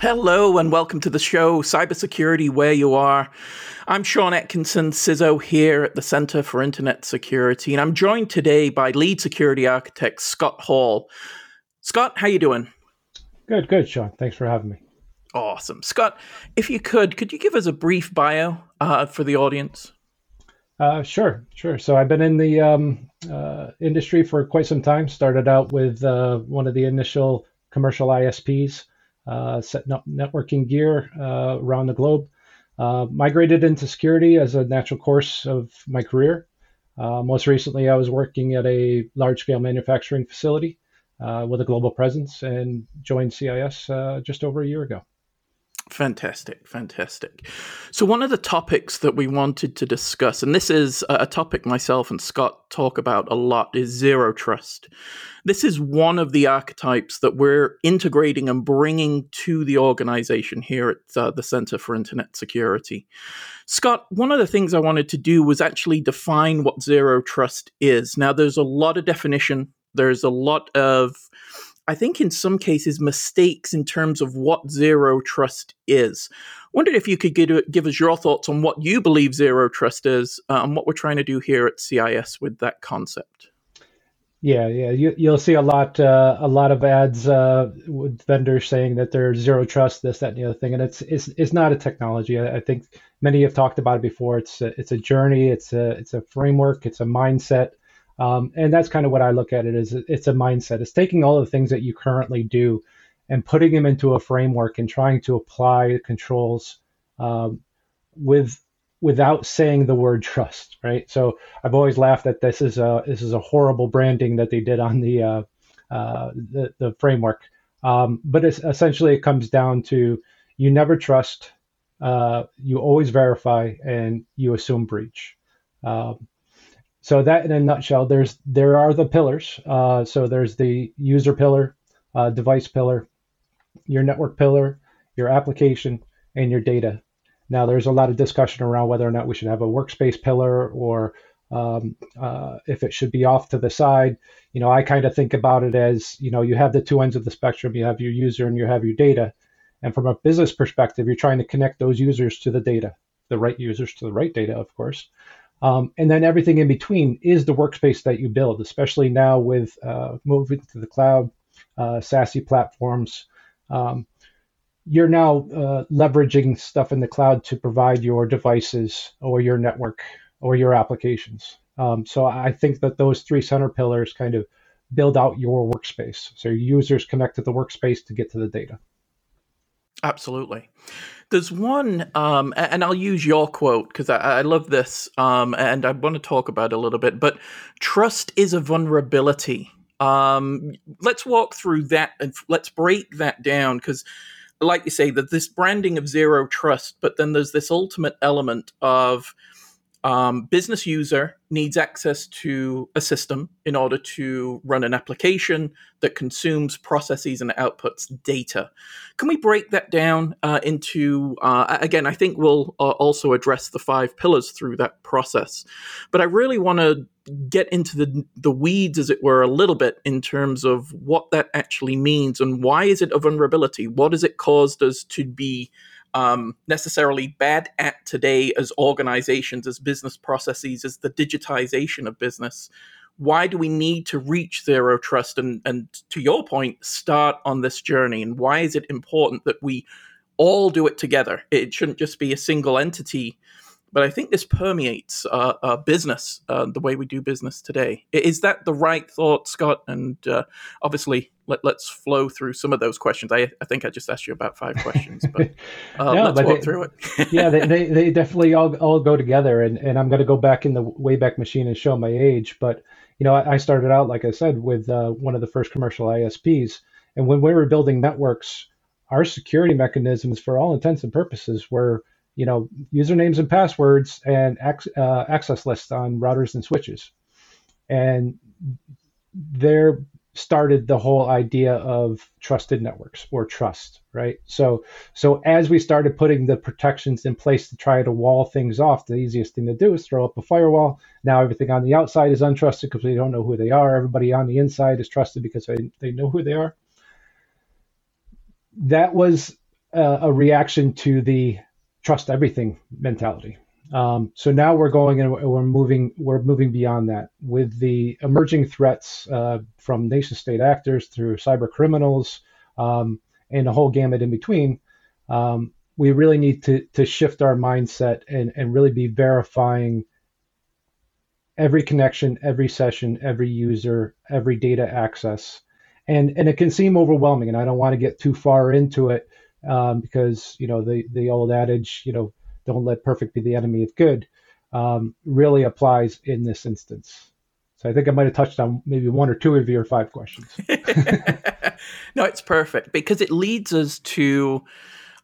Hello and welcome to the show, Cybersecurity Where You Are. I'm Sean Atkinson, CISO here at the Center for Internet Security, and I'm joined today by lead security architect Scott Hall. Scott, how you doing? Good, good, Sean. Thanks for having me. Awesome. Scott, if you could, could you give us a brief bio uh, for the audience? Uh, sure, sure. So I've been in the um, uh, industry for quite some time. Started out with uh, one of the initial commercial ISPs setting up networking gear uh, around the globe. Uh, migrated into security as a natural course of my career. Uh, most recently, I was working at a large scale manufacturing facility uh, with a global presence and joined CIS uh, just over a year ago. Fantastic, fantastic. So, one of the topics that we wanted to discuss, and this is a topic myself and Scott talk about a lot, is zero trust. This is one of the archetypes that we're integrating and bringing to the organization here at uh, the Center for Internet Security. Scott, one of the things I wanted to do was actually define what zero trust is. Now, there's a lot of definition, there's a lot of I think in some cases mistakes in terms of what zero trust is. Wondered if you could give, give us your thoughts on what you believe zero trust is uh, and what we're trying to do here at CIS with that concept. Yeah, yeah, you, will see a lot, uh, a lot of ads uh, with vendors saying that they're zero trust, this, that, and the other thing, and it's it's, it's not a technology. I, I think many have talked about it before. It's a, it's a journey, it's a it's a framework, it's a mindset um, and that's kind of what I look at it as it's a mindset. It's taking all the things that you currently do and putting them into a framework and trying to apply controls um, with without saying the word trust, right? So I've always laughed that this is a this is a horrible branding that they did on the uh, uh, the, the, framework. Um, but essentially, it comes down to you never trust, uh, you always verify, and you assume breach. Um, so that in a nutshell, there's there are the pillars. Uh, so there's the user pillar, uh, device pillar, your network pillar, your application, and your data. Now there's a lot of discussion around whether or not we should have a workspace pillar or um, uh, if it should be off to the side. You know, I kind of think about it as you know you have the two ends of the spectrum. You have your user and you have your data. And from a business perspective, you're trying to connect those users to the data, the right users to the right data, of course. Um, and then everything in between is the workspace that you build, especially now with uh, moving to the cloud, uh, SASE platforms. Um, you're now uh, leveraging stuff in the cloud to provide your devices or your network or your applications. Um, so I think that those three center pillars kind of build out your workspace. So your users connect to the workspace to get to the data. Absolutely. There's one, um, and I'll use your quote because I, I, love this, um, and I want to talk about it a little bit. But trust is a vulnerability. Um, let's walk through that and let's break that down because, like you say, that this branding of zero trust, but then there's this ultimate element of um, business user needs access to a system in order to run an application that consumes, processes, and outputs data. Can we break that down uh, into, uh, again, I think we'll uh, also address the five pillars through that process. But I really want to get into the, the weeds, as it were, a little bit in terms of what that actually means and why is it a vulnerability? What has it caused us to be? Um, necessarily bad at today as organizations, as business processes, as the digitization of business. Why do we need to reach zero trust? And, and to your point, start on this journey. And why is it important that we all do it together? It shouldn't just be a single entity but I think this permeates uh, uh, business, uh, the way we do business today. Is that the right thought, Scott? And uh, obviously, let, us flow through some of those questions. I, I, think I just asked you about five questions, but uh, no, let's but walk they, through it. yeah, they, they, they, definitely all, all go together. And, and I'm going to go back in the Wayback Machine and show my age. But, you know, I, I started out, like I said, with uh, one of the first commercial ISPs. And when we were building networks, our security mechanisms, for all intents and purposes, were – you know, usernames and passwords and uh, access lists on routers and switches. And there started the whole idea of trusted networks or trust, right? So, so as we started putting the protections in place to try to wall things off, the easiest thing to do is throw up a firewall. Now everything on the outside is untrusted because we don't know who they are. Everybody on the inside is trusted because they, they know who they are. That was a, a reaction to the trust everything mentality. Um, so now we're going and we're moving we're moving beyond that with the emerging threats uh, from nation state actors through cyber criminals um, and a whole gamut in between. Um, we really need to to shift our mindset and and really be verifying every connection, every session, every user, every data access. And and it can seem overwhelming, and I don't want to get too far into it um, because you know the the old adage, you know, don't let perfect be the enemy of good, um, really applies in this instance. So I think I might have touched on maybe one or two of your five questions. no, it's perfect because it leads us to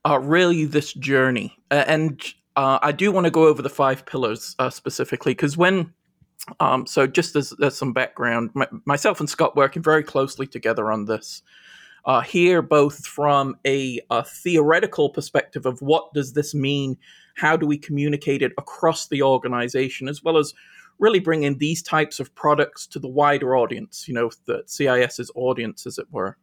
uh, really this journey. Uh, and uh, I do want to go over the five pillars uh, specifically because when, um, so just as, as some background, my, myself and Scott working very closely together on this uh, here, both from a, a, theoretical perspective of what does this mean, how do we communicate it across the organization, as well as really bringing these types of products to the wider audience, you know, the CIS's audience, as it were.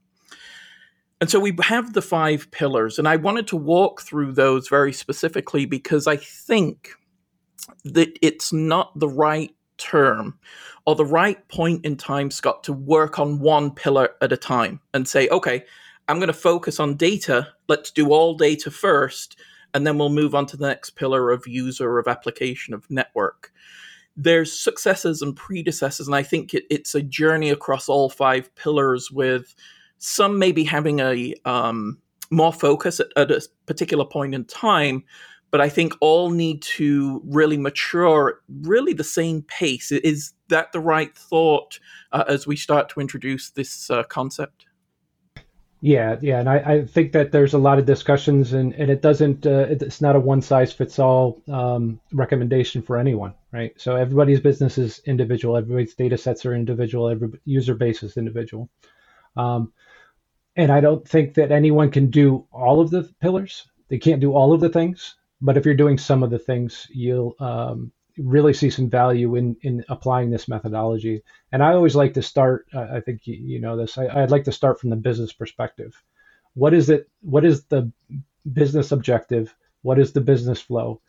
And so we have the five pillars, and I wanted to walk through those very specifically because I think that it's not the right term or the right point in time, Scott, to work on one pillar at a time and say, okay, I'm going to focus on data. Let's do all data first, and then we'll move on to the next pillar of user, of application, of network. There's successes and predecessors, and I think it, it's a journey across all five pillars with some maybe having a um, more focus at, at a particular point in time, but I think all need to really mature really the same pace. Is that the right thought uh, as we start to introduce this uh, concept? Yeah, yeah, and I, I, think that there's a lot of discussions, and, and it doesn't, uh, it's not a one size fits all um, recommendation for anyone, right? So everybody's business is individual, everybody's data sets are individual, every user base is individual. Um, and I don't think that anyone can do all of the pillars. They can't do all of the things. But if you're doing some of the things, you'll um, really see some value in in applying this methodology. And I always like to start. Uh, I think you, you know this. I, would like to start from the business perspective. What is it? What is the business objective? What is the business flow?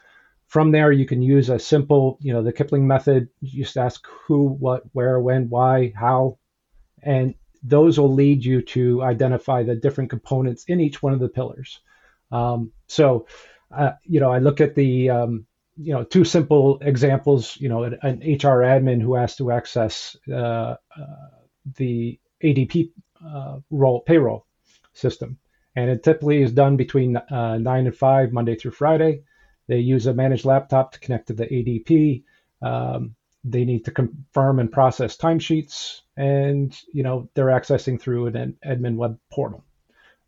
From there, you can use a simple, you know, the Kipling method. You just ask who, what, where, when, why, how, and those will lead you to identify the different components in each one of the pillars. Um, so uh, you know, I look at the, um, you know, two simple examples. You know, an, an HR admin who has to access uh, uh, the ADP uh, role payroll system, and it typically is done between uh, nine and five, Monday through Friday. They use a managed laptop to connect to the ADP. Um, they need to confirm and process timesheets, and you know they're accessing through an admin web portal.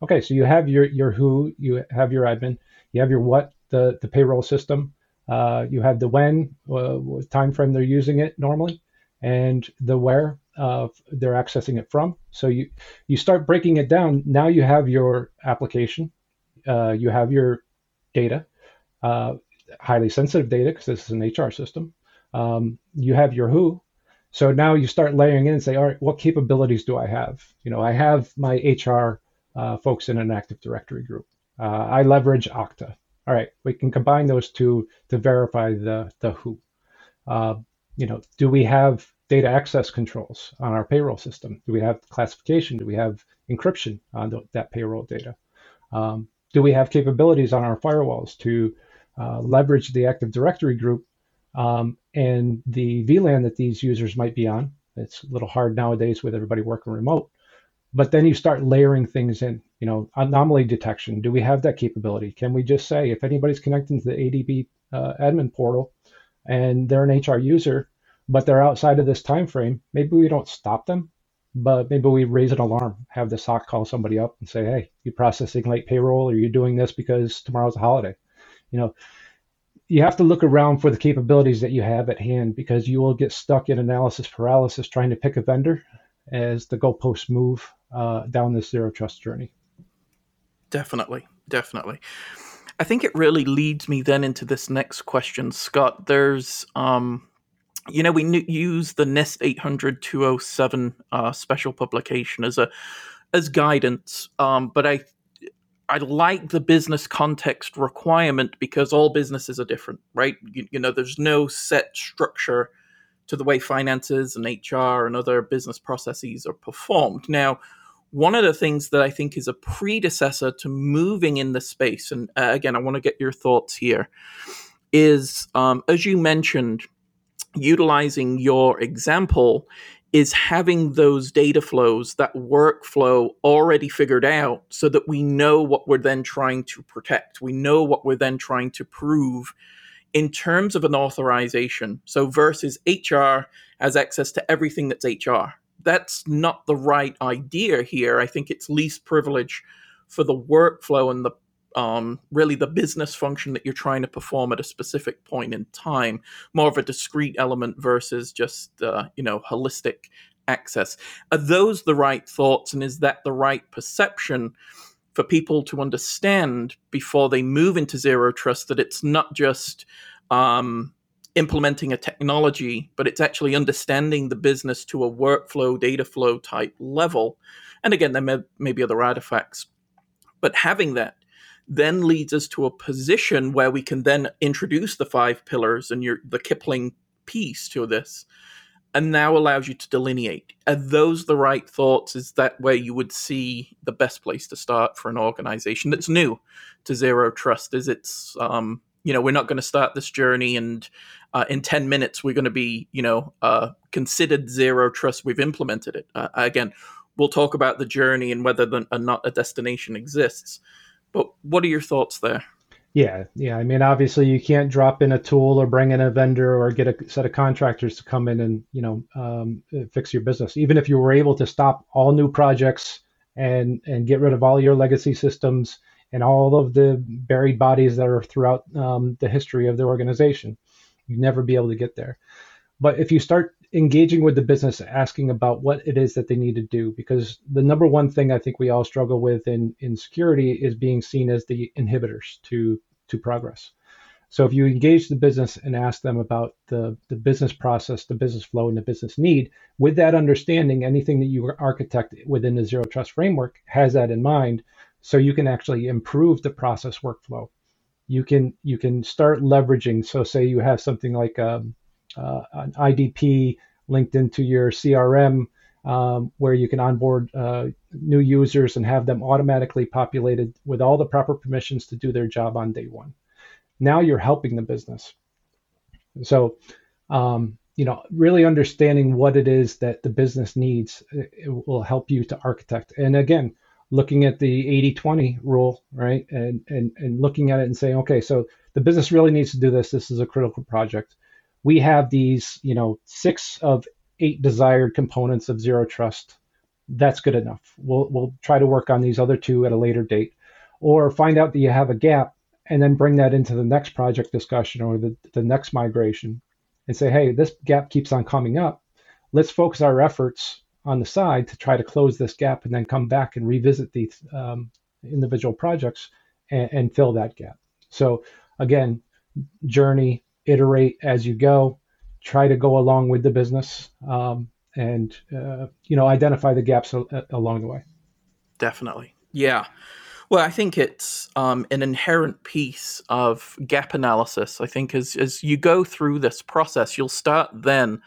Okay, so you have your your who, you have your admin you have your what, the, the payroll system. Uh, you have the when, uh, time frame they're using it normally, and the where uh, they're accessing it from. So you you start breaking it down. Now you have your application, uh, you have your data, uh, highly sensitive data because this is an HR system. Um, you have your who. So now you start layering in and say, all right, what capabilities do I have? You know, I have my HR uh, folks in an Active Directory group. Uh, I leverage Okta. All right, we can combine those two to verify the the who. Uh, you know, do we have data access controls on our payroll system? Do we have classification? Do we have encryption on the, that payroll data? Um, do we have capabilities on our firewalls to uh, leverage the Active Directory group um, and the VLAN that these users might be on? It's a little hard nowadays with everybody working remote. But then you start layering things in you know, anomaly detection. Do we have that capability? Can we just say if anybody's connecting to the ADP uh, admin portal and they're an HR user, but they're outside of this time frame, maybe we don't stop them, but maybe we raise an alarm, have the SOC call somebody up and say, hey, you processing late payroll or you're doing this because tomorrow's a holiday? You know, you have to look around for the capabilities that you have at hand because you will get stuck in analysis paralysis trying to pick a vendor as the goalposts move uh, down this zero trust journey. Definitely, definitely. I think it really leads me then into this next question, Scott. There's, um, you know, we use the NIST 800 207 uh, special publication as a as guidance, um, but I I like the business context requirement because all businesses are different, right? You, you, know, there's no set structure to the way finances and HR and other business processes are performed. Now, one of the things that I think is a predecessor to moving in the space, and uh, again, I want to get your thoughts here, is um, as you mentioned, utilizing your example is having those data flows, that workflow already figured out so that we know what we're then trying to protect. We know what we're then trying to prove in terms of an authorization. So, versus HR has access to everything that's HR. That's not the right idea here. I think it's least privilege for the workflow and the um, really the business function that you're trying to perform at a specific point in time, more of a discrete element versus just uh, you know holistic access. Are those the right thoughts, and is that the right perception for people to understand before they move into zero trust? That it's not just um, implementing a technology, but it's actually understanding the business to a workflow, data flow type level. And again, there may, may be other artifacts, but having that then leads us to a position where we can then introduce the five pillars and your the Kipling piece to this and now allows you to delineate. Are those the right thoughts? Is that where you would see the best place to start for an organization that's new to zero trust? Is it's um, you know we're not going to start this journey and uh, in 10 minutes we're going to be you know uh, considered zero trust we've implemented it uh, again we'll talk about the journey and whether the, or not a destination exists but what are your thoughts there? Yeah, yeah. I mean, obviously, you can't drop in a tool or bring in a vendor or get a set of contractors to come in and you know um, fix your business. Even if you were able to stop all new projects and and get rid of all your legacy systems and all of the buried bodies that are throughout um, the history of the organization, you'd never be able to get there. But if you start engaging with the business, asking about what it is that they need to do, because the number one thing I think we all struggle with in, in security is being seen as the inhibitors to, to progress. So if you engage the business and ask them about the, the business process, the business flow, and the business need, with that understanding, anything that you architect within the zero trust framework has that in mind, so you can actually improve the process workflow. You can you can start leveraging. So say you have something like um, uh, an IDP linked into your CRM um, where you can onboard uh, new users and have them automatically populated with all the proper permissions to do their job on day one. Now you're helping the business. So, um, you know, really understanding what it is that the business needs it will help you to architect. And again, looking at the 80-20 rule, right? And, and and looking at it and saying, okay, so the business really needs to do this. This is a critical project we have these, you know, six of eight desired components of zero trust. That's good enough. We'll we'll try to work on these other two at a later date, or find out that you have a gap and then bring that into the next project discussion or the, the next migration and say, hey, this gap keeps on coming up. Let's focus our efforts on the side to try to close this gap and then come back and revisit these um, individual projects and, and fill that gap. So again, journey, iterate as you go, try to go along with the business, um, and uh, you know identify the gaps a- along the way. Definitely, yeah. Well, I think it's um, an inherent piece of gap analysis. I think as as you go through this process, you'll start then.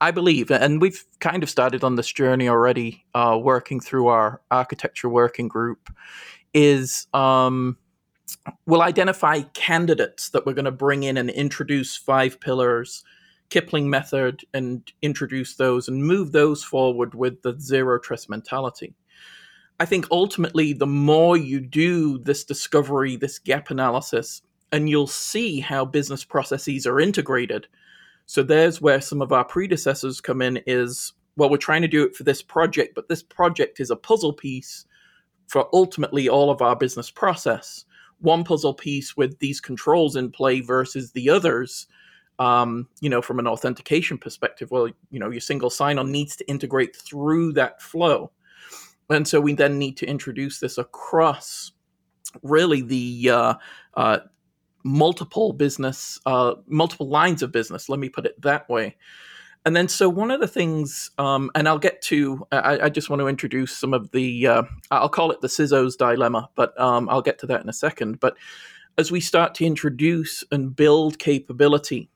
I believe, and we've kind of started on this journey already, uh, working through our architecture working group. Is um, we'll identify candidates that we're going to bring in and introduce five pillars, Kipling method, and introduce those and move those forward with the zero trust mentality. I think ultimately, the more you do this discovery, this gap analysis, and you'll see how business processes are integrated. So there's where some of our predecessors come in is well, we're trying to do it for this project, but this project is a puzzle piece for ultimately all of our business process. One puzzle piece with these controls in play versus the others um, you know from an authentication perspective. Well you know your single sign-on needs to integrate through that flow and so we then need to introduce this across really the uh, uh, multiple business uh, multiple lines of business let me put it that way and then, so one of the things, um, and I'll get to, I, I, just want to introduce some of the, uh, I'll call it the CISO's dilemma, but um, I'll get to that in a second. But as we start to introduce and build capability,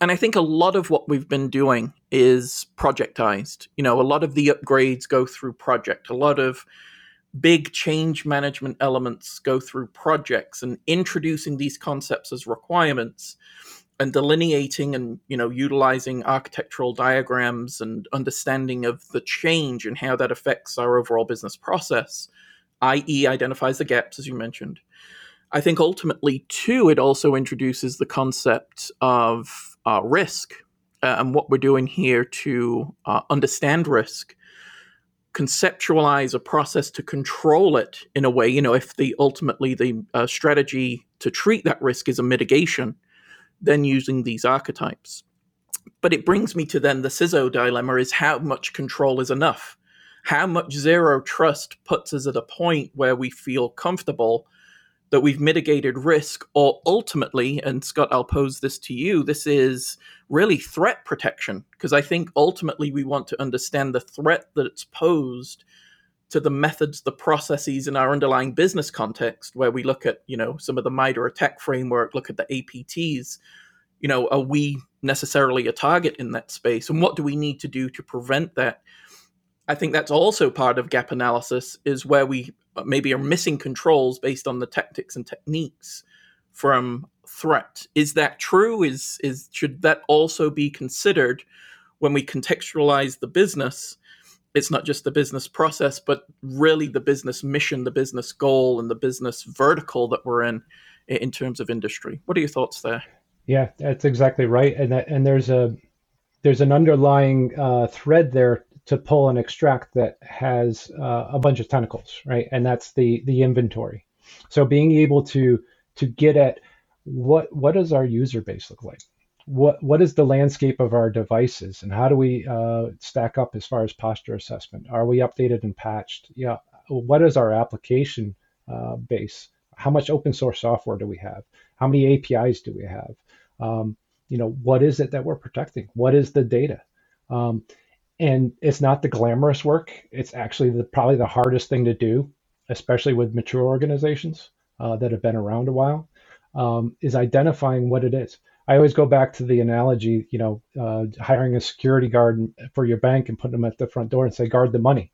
and I think a lot of what we've been doing is projectized. You know, a lot of the upgrades go through project, a lot of big change management elements go through projects and introducing these concepts as requirements and delineating and you know utilizing architectural diagrams and understanding of the change and how that affects our overall business process i.e identifies the gaps as you mentioned. I think ultimately too it also introduces the concept of uh, risk uh, and what we're doing here to uh, understand risk conceptualize a process to control it in a way you know if the ultimately the uh, strategy to treat that risk is a mitigation then using these archetypes. But it brings me to then the CISO dilemma is how much control is enough? How much zero trust puts us at a point where we feel comfortable that we've mitigated risk, or ultimately, and Scott, I'll pose this to you, this is really threat protection, because I think ultimately we want to understand the threat that's posed to the methods, the processes in our underlying business context, where we look at, you know, some of the MITRE ATT&CK framework, look at the APTs, you know, are we necessarily a target in that space? And what do we need to do to prevent that? I think that's also part of gap analysis is where we maybe are missing controls based on the tactics and techniques from threat. Is that true? Is is should that also be considered when we contextualize the business? it's not just the business process, but really the business mission, the business goal, and the business vertical that we're in in terms of industry. What are your thoughts there? Yeah, that's exactly right. And that, and there's a there's an underlying uh, thread there to pull and extract that has uh, a bunch of tentacles, right? And that's the the inventory. So being able to to get at what what does our user base look like? what what is the landscape of our devices and how do we uh, stack up as far as posture assessment? Are we updated and patched? Yeah. What is our application uh, base? How much open source software do we have? How many APIs do we have? Um, you know, what is it that we're protecting? What is the data? Um, and it's not the glamorous work. It's actually the, probably the hardest thing to do, especially with mature organizations uh, that have been around a while, um, is identifying what it is. I always go back to the analogy, you know, uh, hiring a security guard for your bank and putting them at the front door and say, guard the money.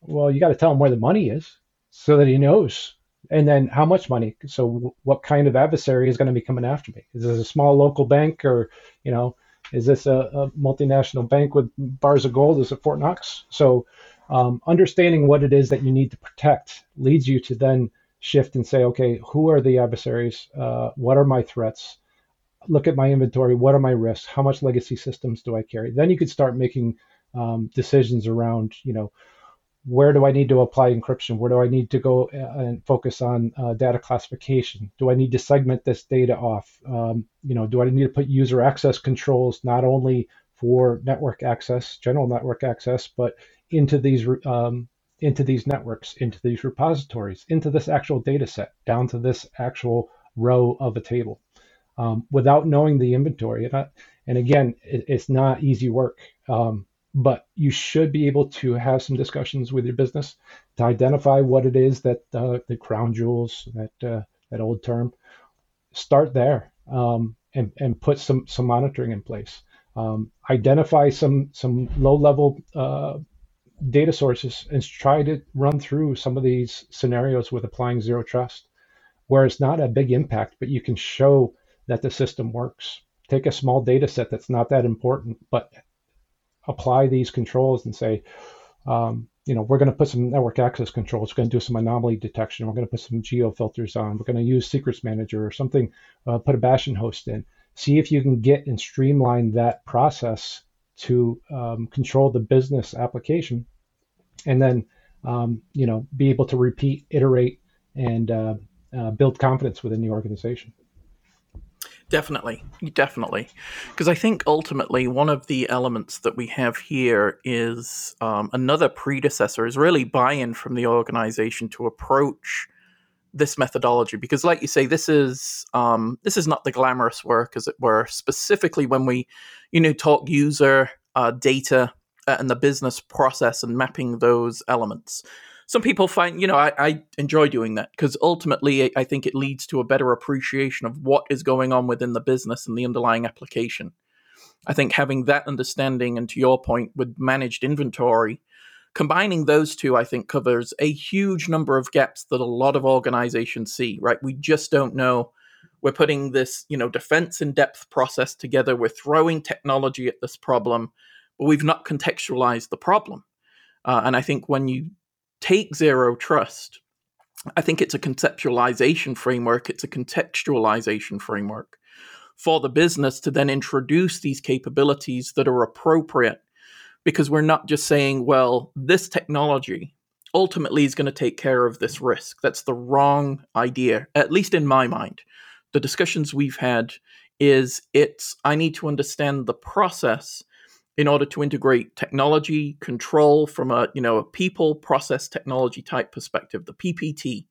Well, you got to tell him where the money is so that he knows. And then how much money? So what kind of adversary is going to be coming after me? Is this a small local bank or, you know, is this a, a multinational bank with bars of gold? Is it Fort Knox? So um, understanding what it is that you need to protect leads you to then shift and say, okay, who are the adversaries? Uh, what are my threats? look at my inventory. What are my risks? How much legacy systems do I carry? Then you could start making um, decisions around, you know, where do I need to apply encryption? Where do I need to go uh, and focus on uh, data classification? Do I need to segment this data off? Um, you know, do I need to put user access controls not only for network access, general network access, but into these um, into these networks, into these repositories, into this actual data set, down to this actual row of a table um, without knowing the inventory. And, I, and again, it, it's not easy work, um, but you should be able to have some discussions with your business to identify what it is that uh, the crown jewels, that uh, that old term, start there um, and and put some some monitoring in place. Um, identify some some low level uh, data sources and try to run through some of these scenarios with applying zero trust, where it's not a big impact, but you can show that the system works. Take a small data set that's not that important, but apply these controls and say, um, you know, we're going to put some network access controls. We're going to do some anomaly detection. We're going to put some geo filters on. We're going to use secrets manager or something. Uh, put a Bastion host in. See if you can get and streamline that process to um, control the business application, and then um, you know be able to repeat, iterate, and uh, uh, build confidence within the organization. Definitely, definitely. Because I think ultimately one of the elements that we have here is um, another predecessor is really buy in from the organization to approach this methodology. Because like you say this is um, this is not the glamorous work as it were. Specifically when we you know talk user uh, data uh, and the business process and mapping those elements some people find, you know, I, I enjoy doing that because ultimately I think it leads to a better appreciation of what is going on within the business and the underlying application. I think having that understanding, and to your point, with managed inventory, combining those two, I think, covers a huge number of gaps that a lot of organizations see, right? We just don't know. We're putting this, you know, defense in depth process together. We're throwing technology at this problem, but we've not contextualized the problem. Uh, and I think when you take zero trust, I think it's a conceptualization framework, it's a contextualization framework for the business to then introduce these capabilities that are appropriate because we're not just saying, well, this technology ultimately is going to take care of this risk. That's the wrong idea, at least in my mind. The discussions we've had is it's I need to understand the process in order to integrate technology control from a you know a people process technology type perspective the ppt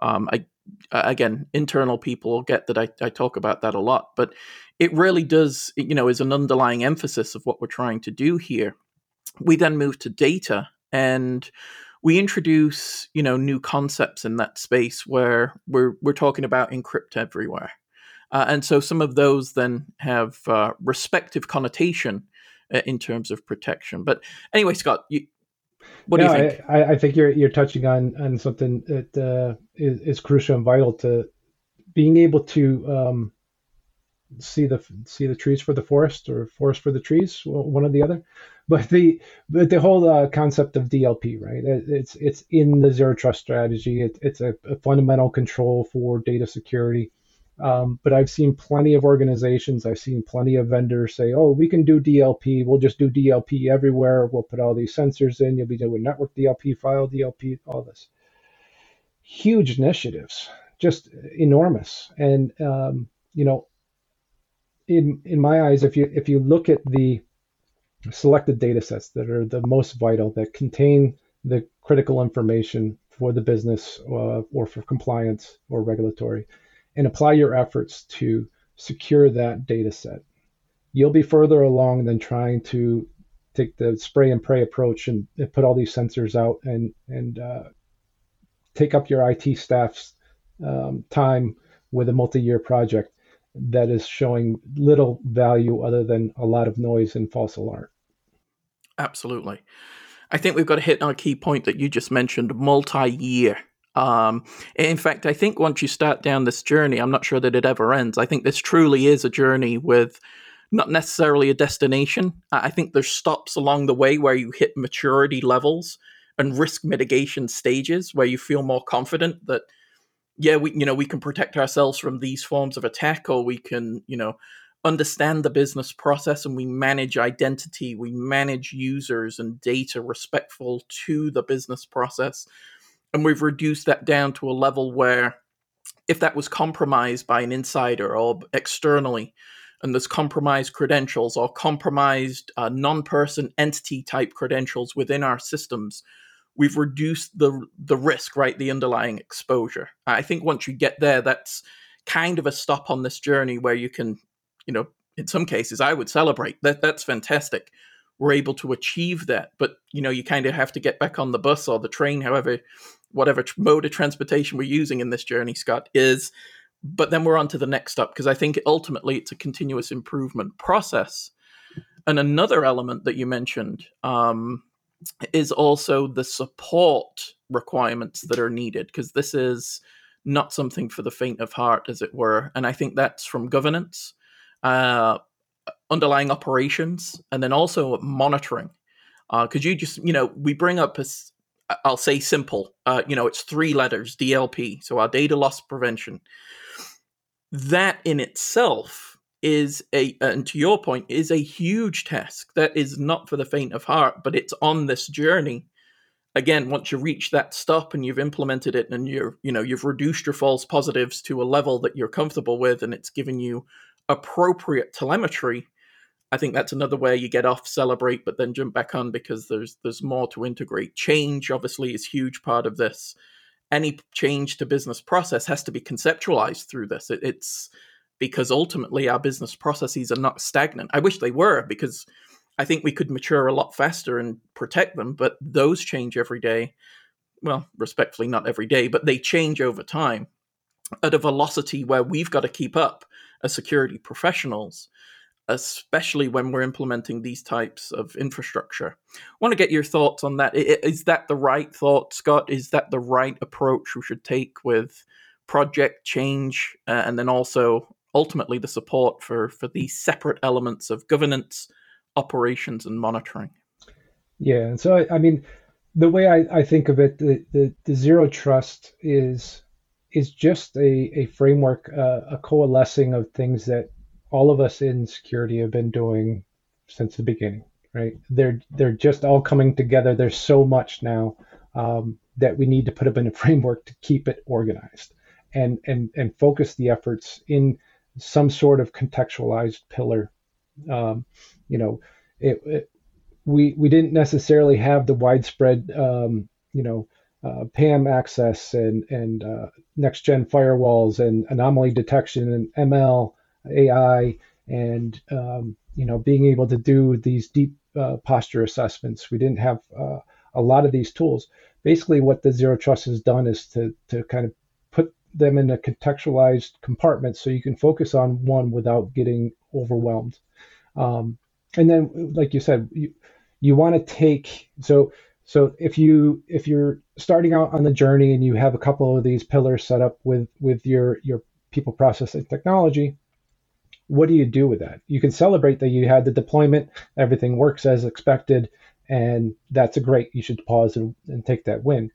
um, I, again internal people will get that I, I talk about that a lot but it really does you know is an underlying emphasis of what we're trying to do here. We then move to data and we introduce you know new concepts in that space where we're we're talking about encrypt everywhere. Uh, and so some of those then have uh, respective connotation uh, in terms of protection. But anyway, Scott, you, what do you think? I, I, think you're you're touching on on something that uh, is, is, crucial and vital to being able to um, see the see the trees for the forest or forest for the trees, one or the other. But the but the whole uh, concept of DLP, right? It's it's in the zero trust strategy. It, it's a, a fundamental control for data security. Um, but I've seen plenty of organizations, I've seen plenty of vendors say, oh, we can do DLP. We'll just do DLP everywhere. We'll put all these sensors in. You'll be doing network DLP, file DLP, all this. Huge initiatives, just enormous. And, um, you know, in, in my eyes, if you, if you look at the selected data sets that are the most vital, that contain the critical information for the business uh, or for compliance or regulatory, and apply your efforts to secure that data set. You'll be further along than trying to take the spray and pray approach and, and put all these sensors out and and uh, take up your IT staff's um, time with a multi-year project that is showing little value other than a lot of noise and false alarm. Absolutely. I think we've got to hit a key point that you just mentioned multi-year um, in fact, I think once you start down this journey, I'm not sure that it ever ends. I think this truly is a journey with not necessarily a destination. I think there's stops along the way where you hit maturity levels and risk mitigation stages where you feel more confident that yeah, we you know we can protect ourselves from these forms of attack, or we can you know understand the business process and we manage identity, we manage users and data respectful to the business process and we've reduced that down to a level where if that was compromised by an insider or externally and there's compromised credentials or compromised uh, non-person entity type credentials within our systems we've reduced the the risk right the underlying exposure. I think once you get there that's kind of a stop on this journey where you can you know in some cases i would celebrate. That that's fantastic. We're able to achieve that but you know you kind of have to get back on the bus or the train however whatever mode of transportation we're using in this journey, Scott, is. But then we're on to the next step because I think ultimately it's a continuous improvement process. And another element that you mentioned um, is also the support requirements that are needed because this is not something for the faint of heart, as it were. And I think that's from governance, uh, underlying operations, and then also monitoring. Because uh, you just, you know, we bring up a, I'll say simple. Uh, you know, it's three letters, DLP. So our data loss prevention. That in itself is a, and to your point, is a huge task. That is not for the faint of heart, but it's on this journey. again, once you reach that stop and you've implemented it and you're, you know, you've reduced your false positives to a level that you're comfortable with and it's given you appropriate telemetry, I think that's another way you get off, celebrate, but then jump back on because there's there's more to integrate. Change obviously is huge part of this. Any change to business process has to be conceptualized through this. It, it's because ultimately our business processes are not stagnant. I wish they were because I think we could mature a lot faster and protect them, but those change every day. Well, respectfully, not every day, but they change over time at a velocity where we've got to keep up as security professionals, especially when we're implementing these types of infrastructure. I want to get your thoughts on that. Is that the right thought, Scott? Is that the right approach we should take with project change uh, and then also ultimately the support for for these separate elements of governance operations and monitoring. Yeah, and so I, I mean, the way I, I think of it, the, the, the zero trust is is just a, a framework, uh, a coalescing of things that all of us in security have been doing since the beginning. Right? They're they're just all coming together. There's so much now um, that we need to put up in a framework to keep it organized and and and focus the efforts in some sort of contextualized pillar um, you know, it, it, we we didn't necessarily have the widespread, um, you know, uh, PAM access and and uh, next gen firewalls and anomaly detection and ML AI and um, you know being able to do these deep uh, posture assessments. We didn't have uh, a lot of these tools. Basically, what the zero trust has done is to to kind of put them in a contextualized compartment so you can focus on one without getting overwhelmed. Um, and then, like you said, you you want to take so so if you if you're starting out on the journey and you have a couple of these pillars set up with with your your people processing technology, what do you do with that? You can celebrate that you had the deployment, everything works as expected, and that's a great. You should pause and, and take that win.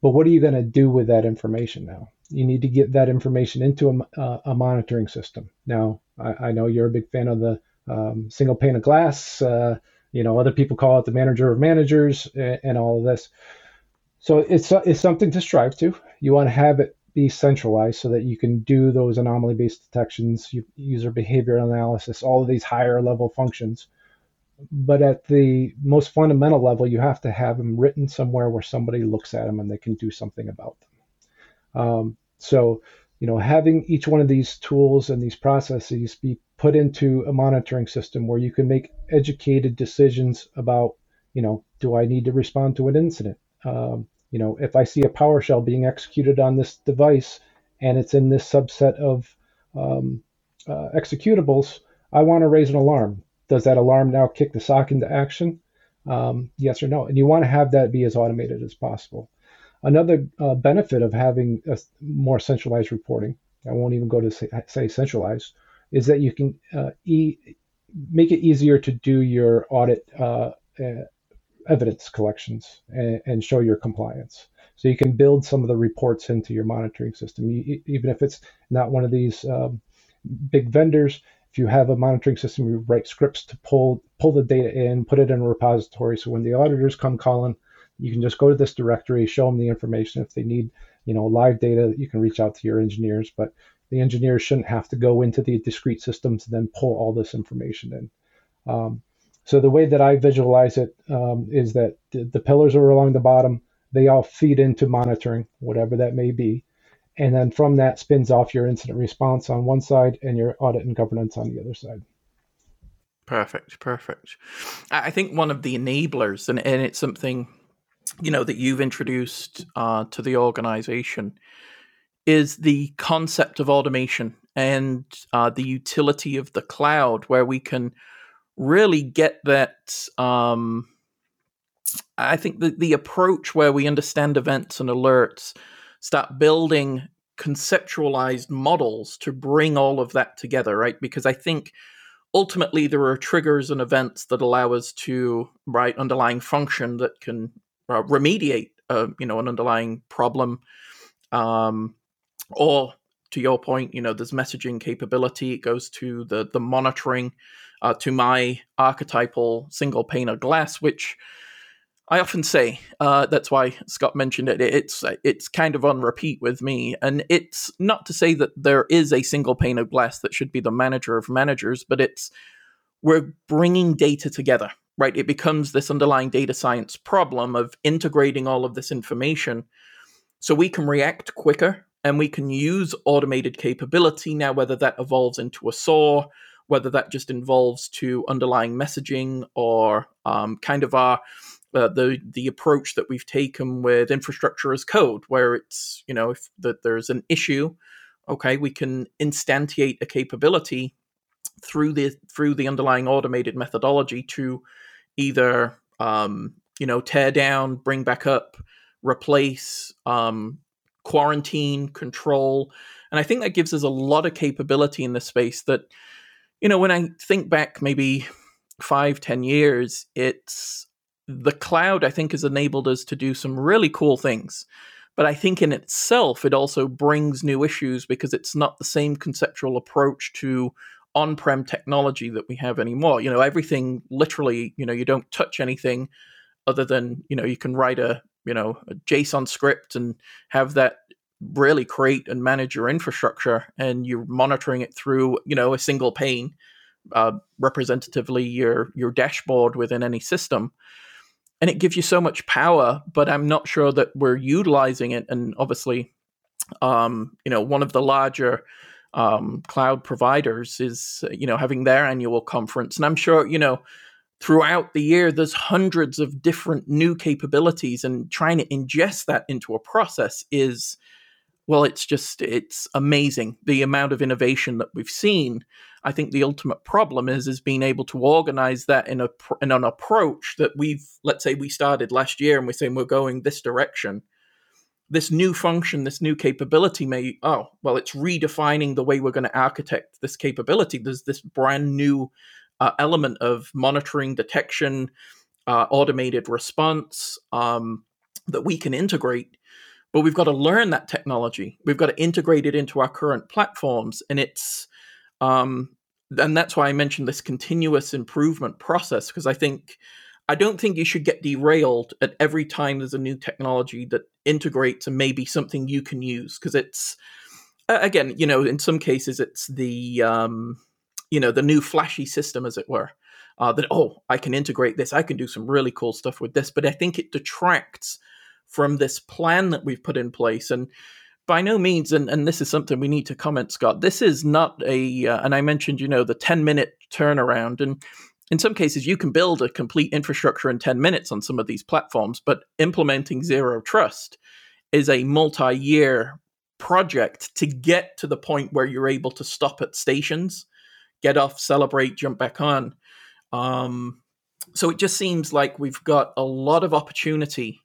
But what are you going to do with that information now? You need to get that information into a, uh, a monitoring system. Now, I, I know you're a big fan of the um, single pane of glass. Uh, you know, other people call it the manager of managers and, and all of this. So it's it's something to strive to. You want to have it be centralized so that you can do those anomaly based detections, user behavior analysis, all of these higher level functions. But at the most fundamental level, you have to have them written somewhere where somebody looks at them and they can do something about them. Um, so, you know, having each one of these tools and these processes be put into a monitoring system where you can make educated decisions about, you know, do I need to respond to an incident? Um, you know, if I see a PowerShell being executed on this device and it's in this subset of um, uh, executables, I want to raise an alarm. Does that alarm now kick the SOC into action? Um, yes or no? And you want to have that be as automated as possible. Another uh, benefit of having a more centralized reporting, I won't even go to say, say centralized, is that you can uh, e- make it easier to do your audit uh, uh, evidence collections and, and, show your compliance. So you can build some of the reports into your monitoring system, you, even if it's not one of these um, big vendors. If you have a monitoring system, you write scripts to pull pull the data in, put it in a repository. So when the auditors come calling, you can just go to this directory, show them the information. If they need, you know, live data, you can reach out to your engineers. But the engineers shouldn't have to go into the discrete systems and then pull all this information in. Um, so the way that I visualize it um, is that the, the, pillars are along the bottom. They all feed into monitoring, whatever that may be. And then from that spins off your incident response on one side and your audit and governance on the other side. Perfect, perfect. I think one of the enablers, and, and it's something, you know, that you've introduced uh, to the organization, is the concept of automation and uh, the utility of the cloud, where we can really get that. Um, I think the, the approach where we understand events and alerts, start building conceptualized models to bring all of that together, right? Because I think ultimately there are triggers and events that allow us to write underlying function that can uh, remediate, uh, you know, an underlying problem. Um, or to your point, you know, there's messaging capability. It goes to the the monitoring, uh, to my archetypal single pane of glass, which I often say uh, that's why Scott mentioned it. It's it's kind of on repeat with me, and it's not to say that there is a single pane of glass that should be the manager of managers, but it's we're bringing data together, right? It becomes this underlying data science problem of integrating all of this information, so we can react quicker and we can use automated capability now, whether that evolves into a SOAR, whether that just involves to underlying messaging or um, kind of our uh, the the approach that we've taken with infrastructure as code, where it's you know if that there's an issue, okay, we can instantiate a capability through the through the underlying automated methodology to either um, you know tear down, bring back up, replace, um, quarantine, control, and I think that gives us a lot of capability in this space. That you know when I think back maybe five ten years, it's the cloud, I think, has enabled us to do some really cool things. But I think in itself, it also brings new issues because it's not the same conceptual approach to on prem technology that we have anymore. You know, everything literally, you know, you don't touch anything other than, you know, you can write a, you know, a JSON script and have that really create and manage your infrastructure and you're monitoring it through, you know, a single pane, uh, representatively your your dashboard within any system. And it gives you so much power but i'm not sure that we're utilizing it. And obviously um, you know one of the larger um, cloud providers is you know having their annual conference. And i'm sure you know throughout the year there's hundreds of different new capabilities and trying to ingest that into a process is well it's just it's amazing the amount of innovation that we've seen I think the ultimate problem is is being able to organize that in a in an approach that we've let's say we started last year and we're saying we're going this direction. This new function, this new capability may oh well, it's redefining the way we're going to architect this capability. There's this brand new uh, element of monitoring, detection, uh, automated response um, that we can integrate but we've got to learn that technology. We've got to integrate it into our current platforms, and it's um, and that's why I mentioned this continuous improvement process because I think I don't think you should get derailed at every time there's a new technology that integrates and maybe something you can use because it's again, you know, in some cases it's the um, you know the new flashy system, as it were. Uh, that oh, I can integrate this, I can do some really cool stuff with this, but I think it detracts from this plan that we've put in place and by no means, and, and this is something we need to comment, Scott. This is not a, uh, and I mentioned, you know, the 10 minute turnaround. And in some cases, you can build a complete infrastructure in 10 minutes on some of these platforms, but implementing zero trust is a multi year project to get to the point where you're able to stop at stations, get off, celebrate, jump back on. Um, so it just seems like we've got a lot of opportunity,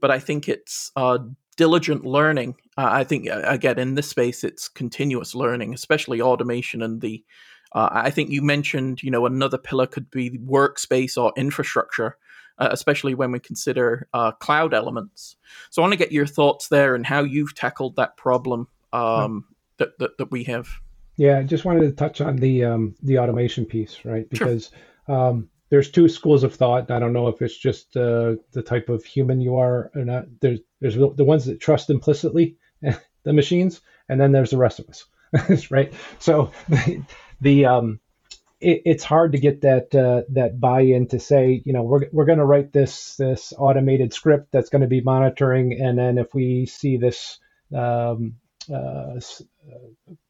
but I think it's uh, diligent learning. Uh, I think uh, again in this space, it's continuous learning, especially automation and the. Uh, I think you mentioned, you know, another pillar could be workspace or infrastructure, uh, especially when we consider uh, cloud elements. So I want to get your thoughts there and how you've tackled that problem um, that, that, that we have. Yeah, I just wanted to touch on the um, the automation piece, right? Because sure. um, there's two schools of thought. I don't know if it's just uh, the type of human you are or not. There's there's the ones that trust implicitly the machines, and then there's the rest of us, right? So the, the um, it, it's hard to get that uh, that buy-in to say, you know, we're we're going to write this this automated script that's going to be monitoring, and then if we see this um, uh,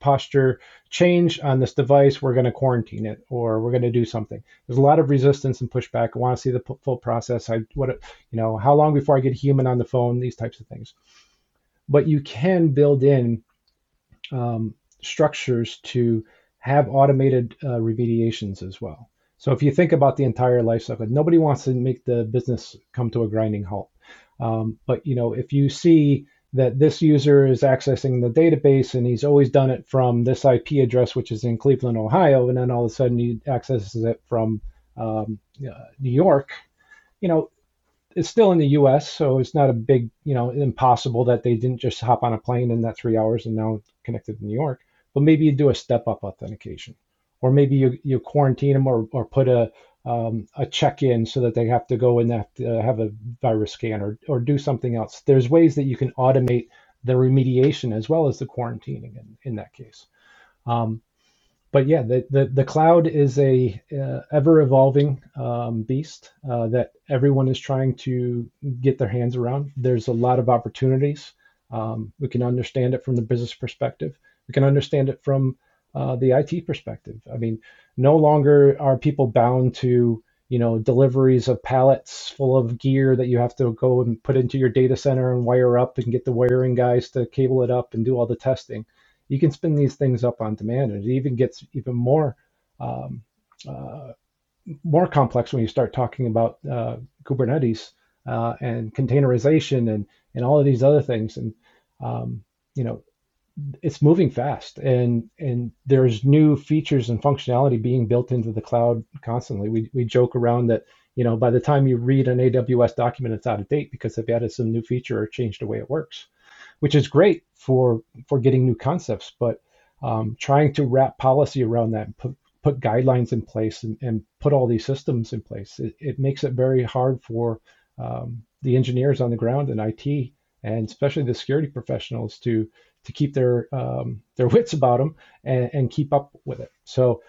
posture change on this device, we're going to quarantine it or we're going to do something. There's a lot of resistance and pushback. I want to see the full process. I what you know, how long before I get human on the phone? These types of things. But you can build in um, structures to have automated uh, remediations as well. So if you think about the entire life cycle, nobody wants to make the business come to a grinding halt. Um, but you know, if you see that this user is accessing the database and he's always done it from this IP address, which is in Cleveland, Ohio, and then all of a sudden he accesses it from um, uh, New York. You know, it's still in the U.S., so it's not a big, you know, impossible that they didn't just hop on a plane in that three hours and now connected to New York. But maybe you do a step-up authentication, or maybe you you quarantine them or or put a um, a check-in so that they have to go and have to have a virus scan or, or do something else. There's ways that you can automate the remediation as well as the quarantining in, in that case. Um, but yeah, the, the, the, cloud is a uh, ever evolving um, beast uh, that everyone is trying to get their hands around. There's a lot of opportunities. Um, we can understand it from the business perspective. We can understand it from uh, the IT perspective. I mean, no longer are people bound to you know deliveries of pallets full of gear that you have to go and put into your data center and wire up and get the wiring guys to cable it up and do all the testing. You can spin these things up on demand, and it even gets even more um, uh, more complex when you start talking about uh, Kubernetes uh, and containerization and and all of these other things. And um, you know, it's moving fast and and there's new features and functionality being built into the cloud constantly. We, we joke around that you know by the time you read an aws document it's out of date because they've added some new feature or changed the way it works which is great for for getting new concepts but um, trying to wrap policy around that and put put guidelines in place and, and put all these systems in place it, it makes it very hard for um, the engineers on the ground and it and especially the security professionals to to keep their um, their wits about them and, and, keep up with it. So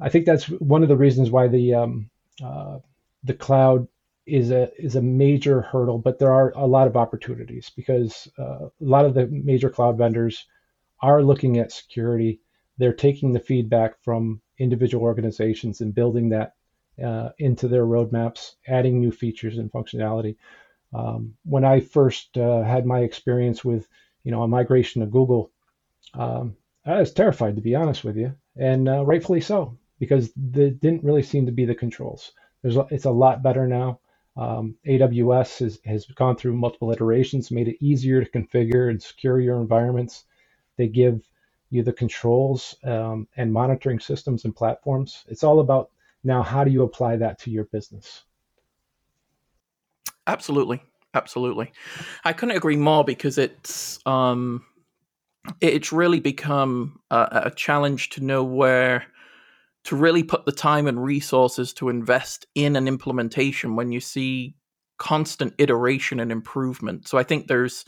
I think that's one of the reasons why the um, uh, the cloud is a is a major hurdle, but there are a lot of opportunities because uh, a lot of the major cloud vendors are looking at security. They're taking the feedback from individual organizations and building that uh, into their roadmaps, adding new features and functionality. Um, when I first uh, had my experience with you know, a migration to Google, um, I was terrified to be honest with you, and uh, rightfully so because there didn't really seem to be the controls. There's it's a lot better now. Um, AWS has, has gone through multiple iterations, made it easier to configure and secure your environments. They give you the controls um, and monitoring systems and platforms. It's all about now how do you apply that to your business? Absolutely absolutely. I couldn't agree more because it's um, it's really become a, a, challenge to know where to really put the time and resources to invest in an implementation when you see constant iteration and improvement. So I think there's,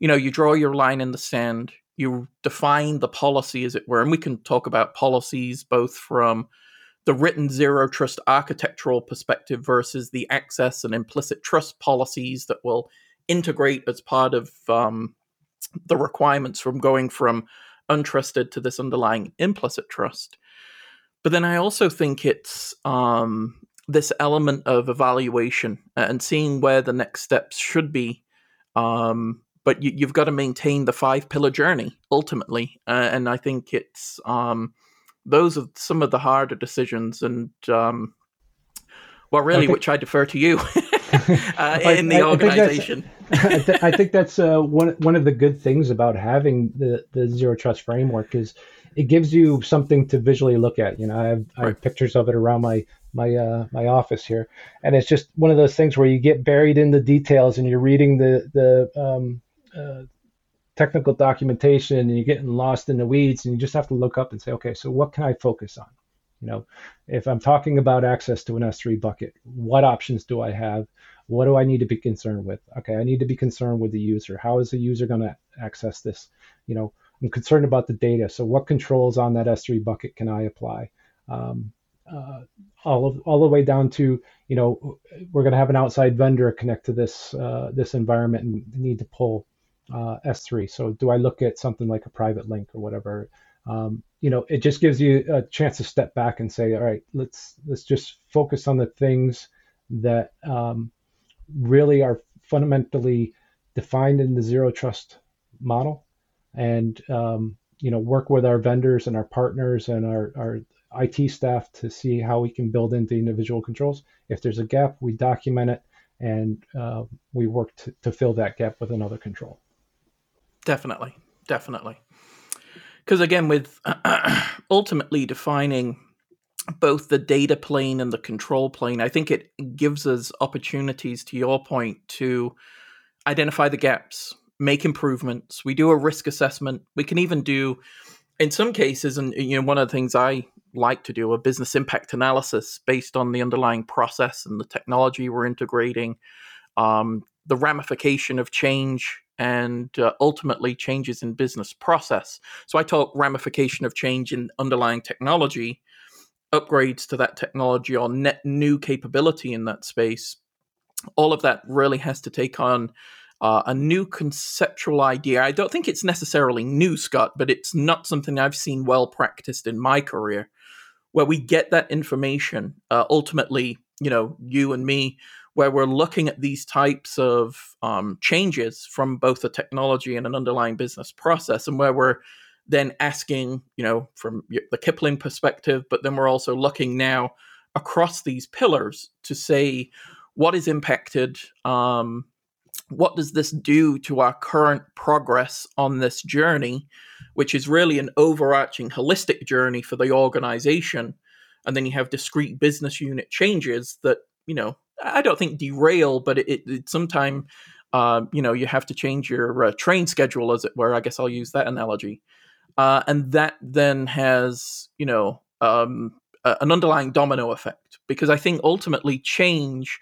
you know, you draw your line in the sand, you define the policy, as it were, and we can talk about policies both from the written zero trust architectural perspective versus the access and implicit trust policies that will integrate as part of um, the requirements from going from untrusted to this underlying implicit trust. But then I also think it's um, this element of evaluation and seeing where the next steps should be. Um, but you, have got to maintain the five pillar journey ultimately. Uh, and I think it's um, those are some of the harder decisions, and um, well, really, I think, which I defer to you uh, in the I, organization. I think, I think that's uh, one one of the good things about having the the zero trust framework is it gives you something to visually look at. You know, I have, right. I have pictures of it around my my uh, my office here, and it's just one of those things where you get buried in the details and you're reading the the um, uh, technical documentation and you're getting lost in the weeds and you just have to look up and say, okay, so what can I focus on? You know, if I'm talking about access to an S3 bucket, what options do I have? What do I need to be concerned with? Okay, I need to be concerned with the user. How is the user going to access this? You know, I'm concerned about the data. So what controls on that S3 bucket can I apply? Um, uh, all of, all the way down to you know we're going to have an outside vendor connect to this uh, this environment and need to pull uh, S3. So do I look at something like a private link or whatever? Um, you know, it just gives you a chance to step back and say, all right, let's let's just focus on the things that um, really are fundamentally defined in the zero trust model, and um, you know, work with our vendors and our partners and our, our IT staff to see how we can build into individual controls. If there's a gap, we document it and uh, we work to, to fill that gap with another control. Definitely, definitely. Because again, with ultimately defining both the data plane and the control plane, I think it gives us opportunities, to your point, to identify the gaps, make improvements. We do a risk assessment. We can even do, in some cases, and you know, one of the things I like to do a business impact analysis based on the underlying process and the technology we're integrating, um, the ramification of change, and uh, ultimately changes in business process. So I talk ramification of change in underlying technology, upgrades to that technology, or net new capability in that space. All of that really has to take on uh, a new conceptual idea. I don't think it's necessarily new, Scott, but it's not something I've seen well practiced in my career, where we get that information. Uh, ultimately, you know, you and me, where we're looking at these types of um, changes from both a technology and an underlying business process, and where we're then asking, you know, from the Kipling perspective, but then we're also looking now across these pillars to say what is impacted um, what does this do to our current progress on this journey, which is really an overarching holistic journey for the organization? And then you have discrete business unit changes that, you know, I don't think derail, but it, it, it uh, you know, you have to change your uh, train schedule, as it were. I guess I'll use that analogy. Uh, and that then has, you know, um, an underlying domino effect because I think ultimately change,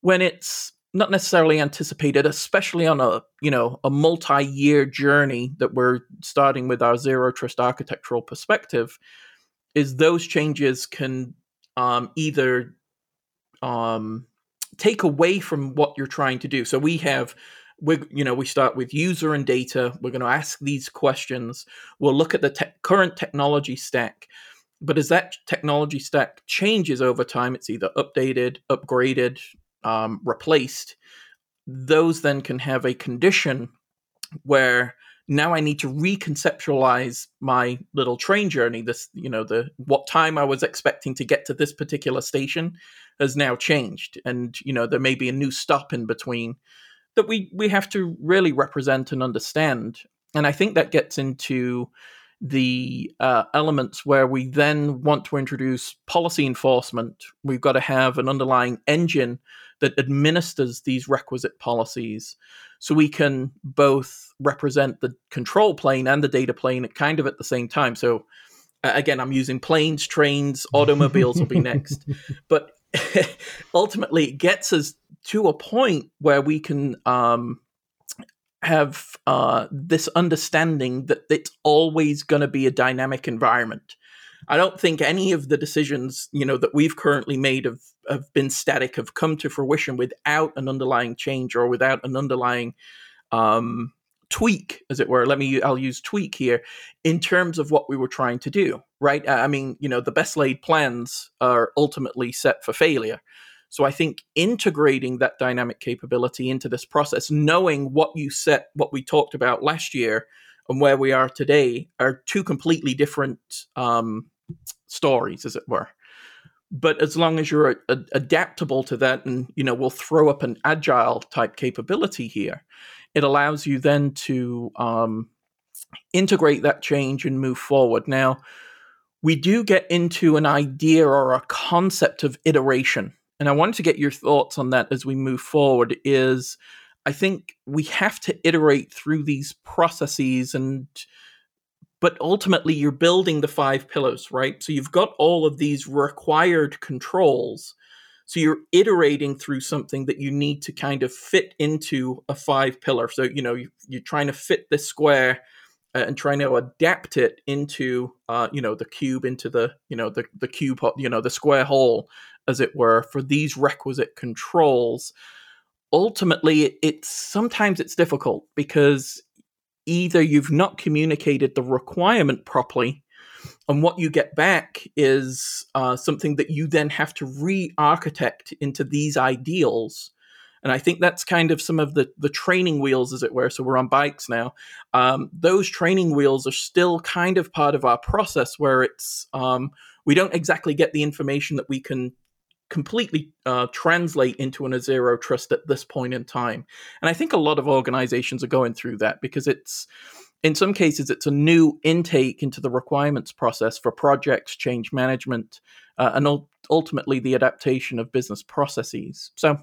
when it's not necessarily anticipated, especially on a you know a multi-year journey that we're starting with our zero trust architectural perspective, is those changes can um, either um, take away from what you're trying to do. So we have we you know we start with user and data. We're going to ask these questions. We'll look at the te- current technology stack. But as that technology stack changes over time, it's either updated, upgraded, um, replaced, those then can have a condition where now I need to reconceptualize my little train journey. This, you know, the what time I was expecting to get to this particular station has now changed, and you know there may be a new stop in between that we we have to really represent and understand. And I think that gets into the uh, elements where we then want to introduce policy enforcement. We've got to have an underlying engine that administers these requisite policies so we can both represent the control plane and the data plane kind of at the same time so uh, again i'm using planes trains automobiles will be next but ultimately it gets us to a point where we can um, have uh, this understanding that it's always going to be a dynamic environment. I don't think any of the decisions, you know, that we've currently made have, have been static, have come to fruition without an underlying change or without an underlying um, tweak, as it were. Let me, I'll use tweak here in terms of what we were trying to do, right? I mean, you know, the best laid plans are ultimately set for failure. So I think integrating that dynamic capability into this process, knowing what you set, what we talked about last year, and where we are today are two completely different um, stories, as it were. But as long as you're a- adaptable to that, and you know, we'll throw up an agile type capability here, it allows you then to um, integrate that change and move forward. Now, we do get into an idea or a concept of iteration, and I wanted to get your thoughts on that as we move forward. Is I think we have to iterate through these processes and but ultimately you're building the five pillars, right? So you've got all of these required controls. So you're iterating through something that you need to kind of fit into a five pillar. So, you know, you, are trying to fit this square uh, and trying to adapt it into, uh, you know, the cube into the, you know, the, the cube, you know, the square hole, as it were, for these requisite controls ultimately it's sometimes it's difficult because either you've not communicated the requirement properly and what you get back is uh, something that you then have to re-architect into these ideals. And i think that's kind of some of the the training wheels as it were. So we're on bikes now. Um, those training wheels are still kind of part of our process where it's um, we don't exactly get the information that we can completely uh, translate into an a zero trust at this point in time. And I think a lot of organizations are going through that because it's in some cases it's a new intake into the requirements process for projects, change management, uh, and ultimately the adaptation of business processes. So,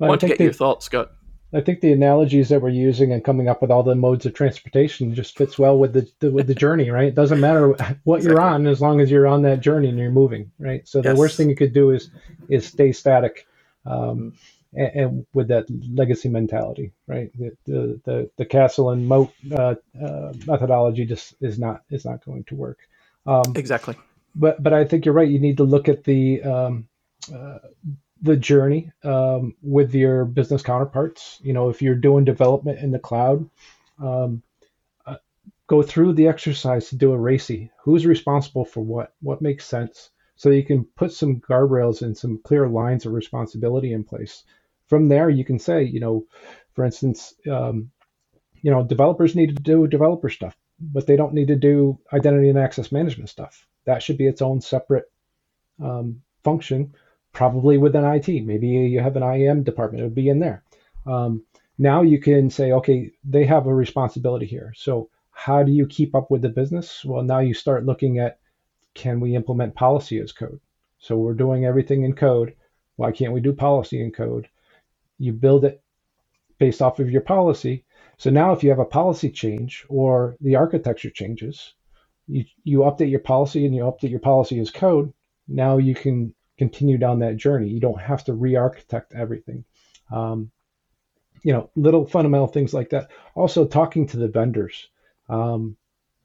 I want to get the, your thoughts, Scott. I think the analogies that we're using and coming up with all the modes of transportation just fits well with the, the with the journey, right? It doesn't matter what exactly. you're on as long as you're on that journey and you're moving, right? So yes. the worst thing you could do is is stay static, um, and, and, with that legacy mentality, right? The the the, the castle and moat uh, uh, methodology just is not is not going to work. Um, exactly. But but I think you're right. You need to look at the um, uh, the journey um, with your business counterparts. You know, if you're doing development in the cloud, um, uh, go through the exercise to do a RACI. Who's responsible for what? What makes sense? So you can put some guardrails and some clear lines of responsibility in place. From there, you can say, you know, for instance, um, you know, developers need to do developer stuff, but they don't need to do identity and access management stuff. That should be its own separate um, function probably within IT. Maybe you have an IAM department, it would be in there. Um, now you can say, okay, they have a responsibility here. So how do you keep up with the business? Well, now you start looking at can we implement policy as code? So we're doing everything in code. Why can't we do policy in code? You build it based off of your policy. So now if you have a policy change or the architecture changes, you, you update your policy and you update your policy as code. Now you can continue down that journey. You don't have to re-architect everything. Um, you know, little fundamental things like that. Also, talking to the vendors, um,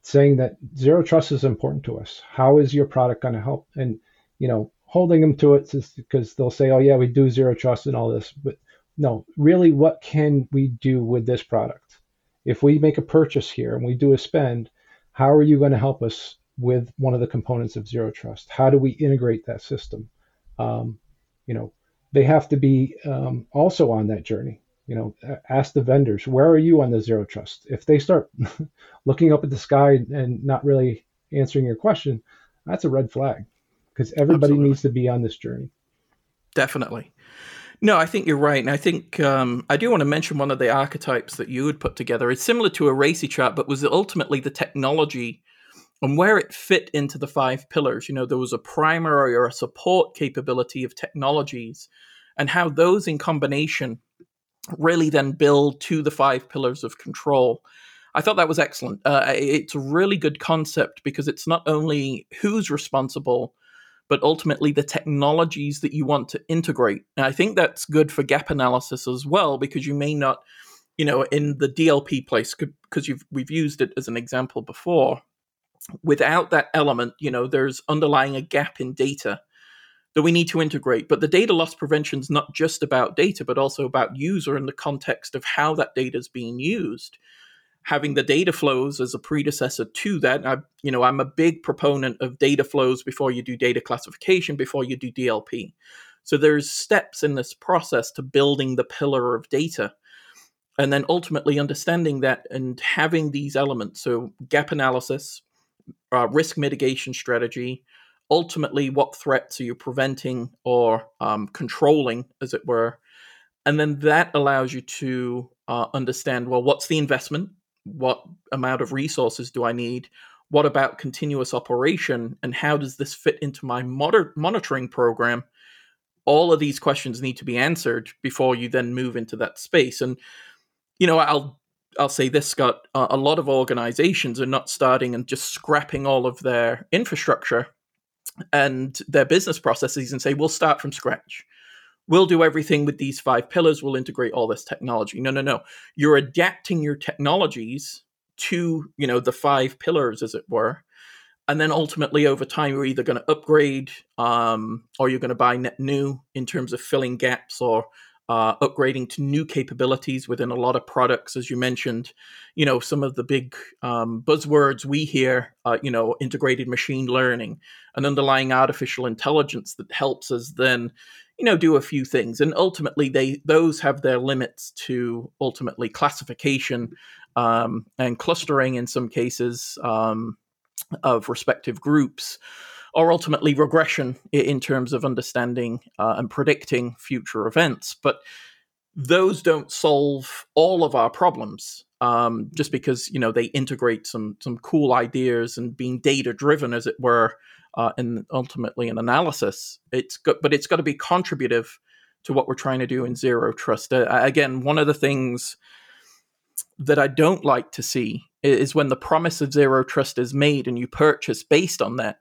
saying that zero trust is important to us. How is your product going to help? And you know, holding them to it because they'll say, "Oh yeah, we do zero trust and all this," but no, really, what can we do with this product? If we make a purchase here and we do a spend, how are you going to help us with one of the components of zero trust? How do we integrate that system? um, you know, they have to be um, also on that journey. You know, ask the vendors, where are you on the zero trust? If they start looking up at the sky and not really answering your question, that's a red flag because everybody Absolutely. needs to be on this journey. Definitely. No, I think you're right. And I think um, I do want to mention one of the archetypes that you had put together. It's similar to a RACI chart, but was ultimately the technology and where it fit into the five pillars. You know, there was a primary or a support capability of technologies, and how those in combination really then build to the five pillars of control. I thought that was excellent. Uh, it's a really good concept because it's not only who's responsible, but ultimately the technologies that you want to integrate. And I think that's good for gap analysis as well because you may not, you know, in the DLP place because we've used it as an example before without that element, you know, there's underlying a gap in data that we need to integrate. But the data loss prevention is not just about data, but also about user in the context of how that data is being used. Having the data flows as a predecessor to that, I, you know, I'm a big proponent of data flows before you do data classification, before you do DLP. So there's steps in this process to building the pillar of data and then ultimately understanding that and having these elements. So gap analysis uh, risk mitigation strategy, ultimately what threats are you preventing or um, controlling, as it were, and then that allows you to uh, understand well what's the investment, what amount of resources do I need, what about continuous operation, and how does this fit into my moder- monitoring program? All of these questions need to be answered before you then move into that space. And you know, I'll I'll say this, Scott. A lot of organizations are not starting and just scrapping all of their infrastructure and their business processes and say, we'll start from scratch. We'll do everything with these five pillars. We'll integrate all this technology. No, no, no. You're adapting your technologies to, you know, the five pillars, as it were. And then ultimately, over time, you're either going to upgrade um, or you're going to buy net new in terms of filling gaps or uh, upgrading to new capabilities within a lot of products, as you mentioned. You know, some of the big um, buzzwords we hear, uh, you know, integrated machine learning, an underlying artificial intelligence that helps us then, you know, do a few things. And ultimately, they those have their limits to ultimately classification um, and clustering in some cases um, of respective groups or ultimately regression in terms of understanding uh, and predicting future events. But those don't solve all of our problems um, just because you know they integrate some some cool ideas and being data driven, as it were, uh, and ultimately an analysis. It's got, but it's got to be contributive to what we're trying to do in zero trust. Uh, again, one of the things that I don't like to see is when the promise of zero trust is made and you purchase based on that,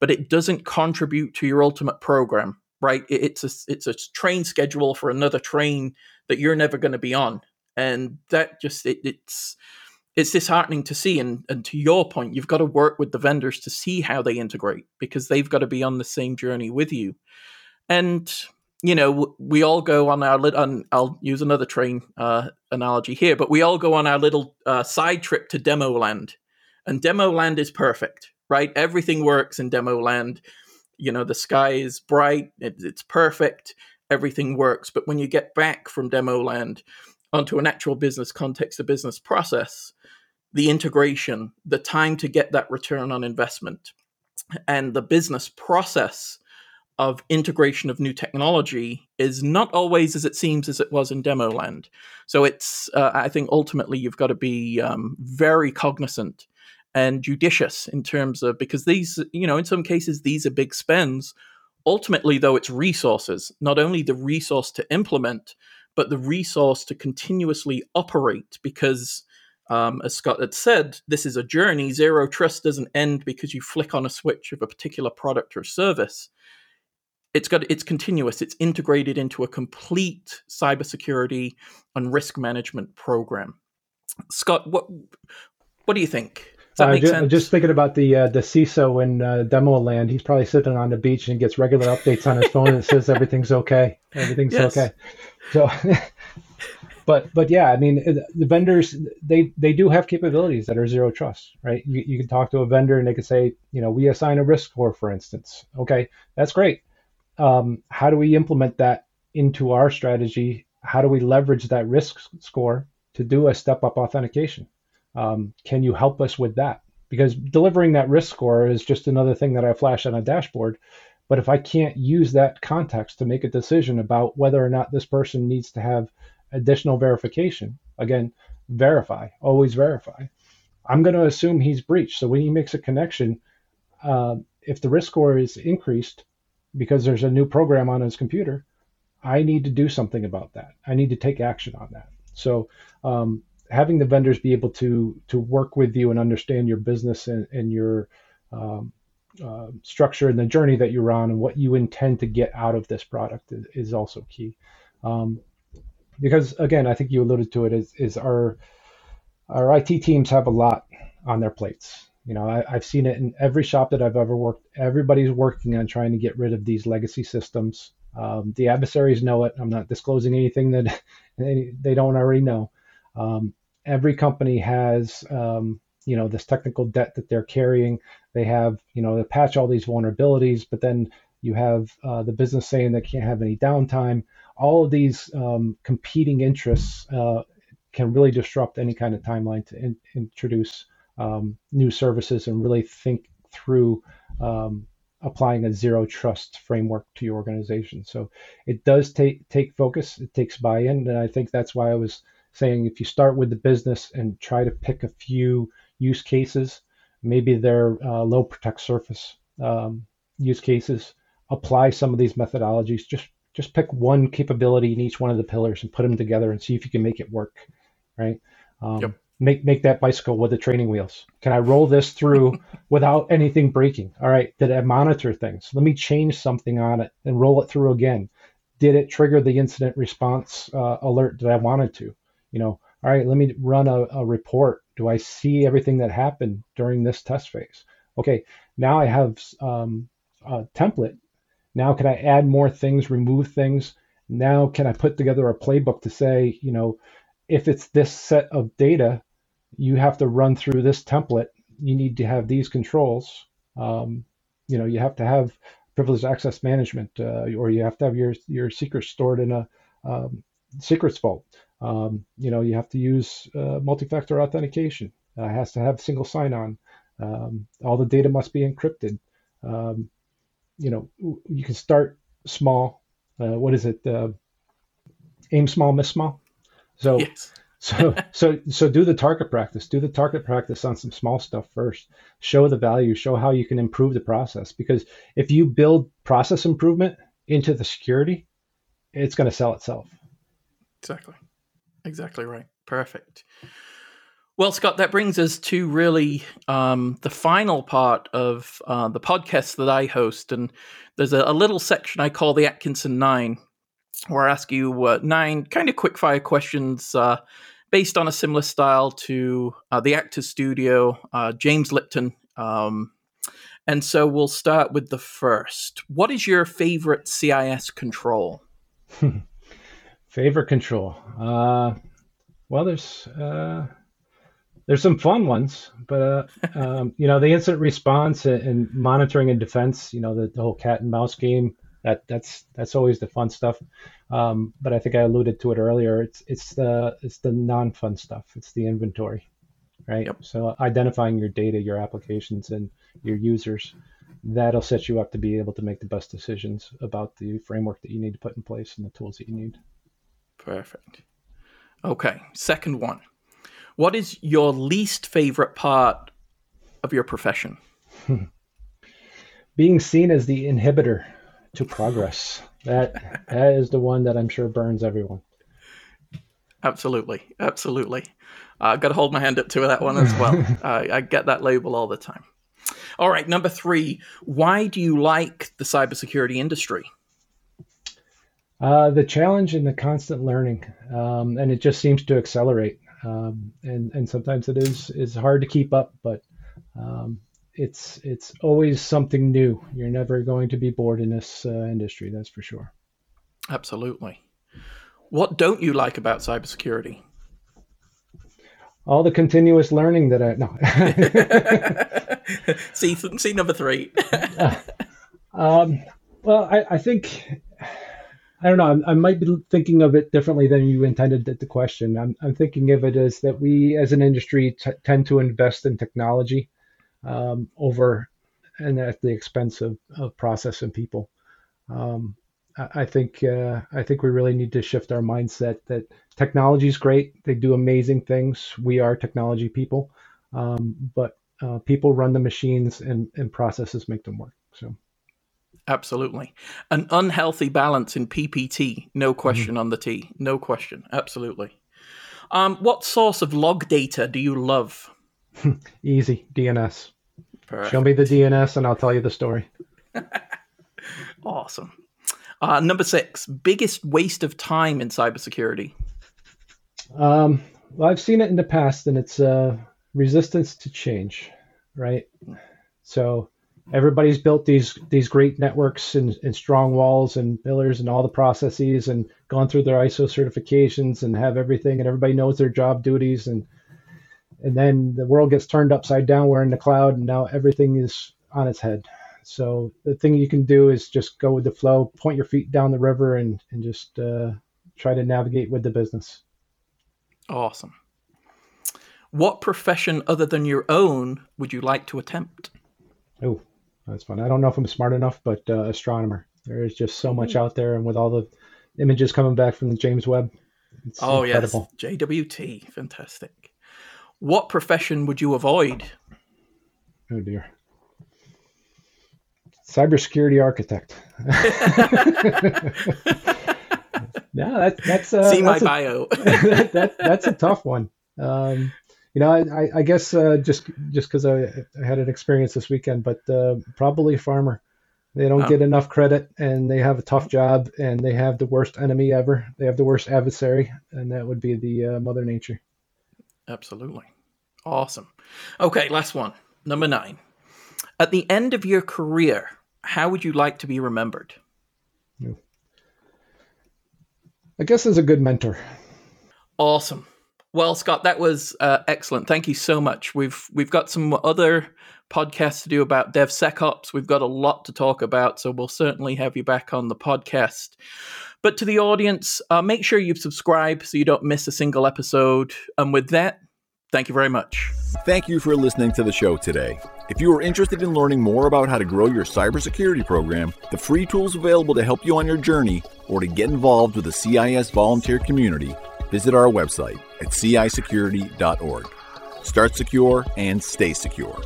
but it doesn't contribute to your ultimate program. Right? It's a it's a train schedule for another train that you're never going to be on, and that just it, it's it's disheartening to see. And, and to your point, you've got to work with the vendors to see how they integrate because they've got to be on the same journey with you. And you know, we all go on our little, I'll use another train uh, analogy here, but we all go on our little uh, side trip to Demo Land. And Demo Land is perfect, right? Everything works in Demo Land. You know, the sky is bright, it, it's perfect, everything works. But when you get back from Demo Land onto an actual business context, a business process, the integration, the time to get that return on investment, and the business process of integration of new technology is not always as it seems as it was in demo land. So it's, uh, I think, ultimately you've got to be um, very cognizant and judicious in terms of because these, you know, in some cases these are big spends. Ultimately, though, it's resources, not only the resource to implement, but the resource to continuously operate because. Um, as Scott had said, this is a journey. Zero trust doesn't end because you flick on a switch of a particular product or service it's got it's continuous it's integrated into a complete cybersecurity and risk management program scott what what do you think uh, just, just, thinking about the uh, the CISO in uh, demo land, he's probably sitting on the beach and gets regular updates on his phone and says everything's okay, everything's yes. okay. So, but but yeah, I mean the vendors they they do have capabilities that are zero trust, right? You, you can talk to a vendor and they can say, you know, we assign a risk score, for instance. Okay, that's great um, how do we implement that into our strategy? How do we leverage that risk score to do a step up authentication? Um, can you help us with that? Because delivering that risk score is just another thing that I flash on a dashboard. But if I can't use that context to make a decision about whether or not this person needs to have additional verification, again, verify, always verify. I'm going to assume he's breached. So when he makes a connection, uh, if the risk score is increased, because there's a new program on his computer, I need to do something about that. I need to take action on that. So um, having the vendors be able to to work with you and understand your business and, and your um, uh, structure and the journey that you're on and what you intend to get out of this product is, is also key. Um, because again, I think you alluded to it is, is our our IT teams have a lot on their plates. You know, I, have seen it in every shop that I've ever worked. Everybody's working on trying to get rid of these legacy systems. Um, the adversaries know it. I'm not disclosing anything that they, they don't already know. Um, every company has, um, you know, this technical debt that they're carrying. They have, you know, they patch all these vulnerabilities, but then you have uh, the business saying they can't have any downtime. All of these um, competing interests uh, can really disrupt any kind of timeline to in, introduce um, new services and really think through um, applying a zero trust framework to your organization. So it does take take focus. It takes buy-in, and I think that's why I was saying if you start with the business and try to pick a few use cases, maybe they're uh, low protect surface um, use cases. Apply some of these methodologies. Just just pick one capability in each one of the pillars and put them together and see if you can make it work. Right. Um, yep make make that bicycle with the training wheels? Can I roll this through without anything breaking? All right, did I monitor things? Let me change something on it and roll it through again. Did it trigger the incident response uh, alert that I wanted to? You know, all right, let me run a, a report. Do I see everything that happened during this test phase? Okay, now I have um, a template. Now can I add more things, remove things? Now can I put together a playbook to say, you know, if it's this set of data, you have to run through this template. You need to have these controls. Um, you know, you have to have privileged access management, uh, or you have to have your your secrets stored in a um, secrets vault. Um, you know, you have to use uh, multi-factor authentication. Uh, it has to have single sign-on. Um, all the data must be encrypted. Um, you know, you can start small. Uh, what is it? Uh, aim small, miss small. So yes so so so do the target practice do the target practice on some small stuff first show the value show how you can improve the process because if you build process improvement into the security it's going to sell itself. Exactly. Exactly right. Perfect. Well, Scott, that brings us to really um, the final part of uh, the podcast that I host. And there's a, a, little section I call the Atkinson Nine, where I ask you uh, nine kind of quick fire questions uh, based on a similar style to uh, the Actors Studio, uh, James Lipton. Um, and so we'll start with the first. What is your favorite CIS control? favorite control? Uh, well, there's there's some fun ones, but uh, um, you know the incident response and monitoring and defense. You know the, the, whole cat and mouse game. That that's that's always the fun stuff. Um, but I think I alluded to it earlier. It's it's the it's the non-fun stuff. It's the inventory, right? Yep. So identifying your data, your applications, and your users. That'll set you up to be able to make the best decisions about the framework that you need to put in place and the tools that you need. Perfect. Okay, second one. What is your least favorite part of your profession? Being seen as the inhibitor to progress. That that is the one that I'm sure burns everyone. Absolutely, absolutely. I uh, got to hold my hand up to that one as well. uh, I get that label all the time. All right, number three. Why do you like the cybersecurity industry? Uh, the challenge and the constant learning, um, and it just seems to accelerate um, and and sometimes it is is hard to keep up, but um, it's it's always something new. You're never going to be bored in this uh, industry, that's for sure. Absolutely. What don't you like about cybersecurity? All the continuous learning that I no. see see number three. uh, um, well, I, I think I don't know. I, I might be thinking of it differently than you intended the question. I'm, I'm thinking of it as that we, as an industry, t- tend to invest in technology um, over and at the expense of, of process and people. Um, I, I think uh, I think we really need to shift our mindset that technology is great. They do amazing things. We are technology people, um, but uh, people run the machines and, and processes make them work. So. Absolutely. An unhealthy balance in PPT, no mm-hmm. question mm-hmm. on the T. No question. Absolutely. Um, what source of log data do you love? Easy. DNS. Perfect. Show me the DNS and I'll tell you the story. awesome. Uh, number six, biggest waste of time in cybersecurity. Um, well, I've seen it in the past, and it's uh, resistance to change, right? So everybody's built these these great networks and, and strong walls and pillars and all the processes and gone through their ISO certifications and have everything and everybody knows their job duties and and then the world gets turned upside down. We're in the cloud and now everything is on its head. So the thing you can do is just go with the flow, point your feet down the river, and and just uh, try to navigate with the business. Awesome. What profession other than your own would you like to attempt? Oh, that's fun. I don't know if I'm smart enough, but uh, astronomer. There is just so much hmm. out there, and with all the images coming back from the James Webb, it's oh incredible. yes, JWT, fantastic. What profession would you avoid? Oh dear. Cybersecurity architect. no, that, that's uh, see that's my a, bio. that, that's a tough one. Um, you know, I, I guess uh, just just because I, I, had an experience this weekend, but uh, probably farmer. They don't oh. get enough credit, and they have a tough job, and they have the worst enemy ever. They have the worst adversary, and that would be the uh, Mother Nature. Absolutely, awesome. Okay, last one, number nine. At the end of your career, how would you like to be remembered? I guess as a good mentor. Awesome. Well, Scott, that was uh, excellent. Thank you so much. We've we've got some other podcasts to do about DevSecOps. We've got a lot to talk about, so we'll certainly have you back on the podcast. But to the audience, uh, make sure you subscribe so you don't miss a single episode. And with that, thank you very much. Thank you for listening to the show today. If you are interested in learning more about how to grow your cybersecurity program, the free tools available to help you on your journey, or to get involved with the CIS volunteer community, visit our website at cisecurity.org. Start secure and stay secure.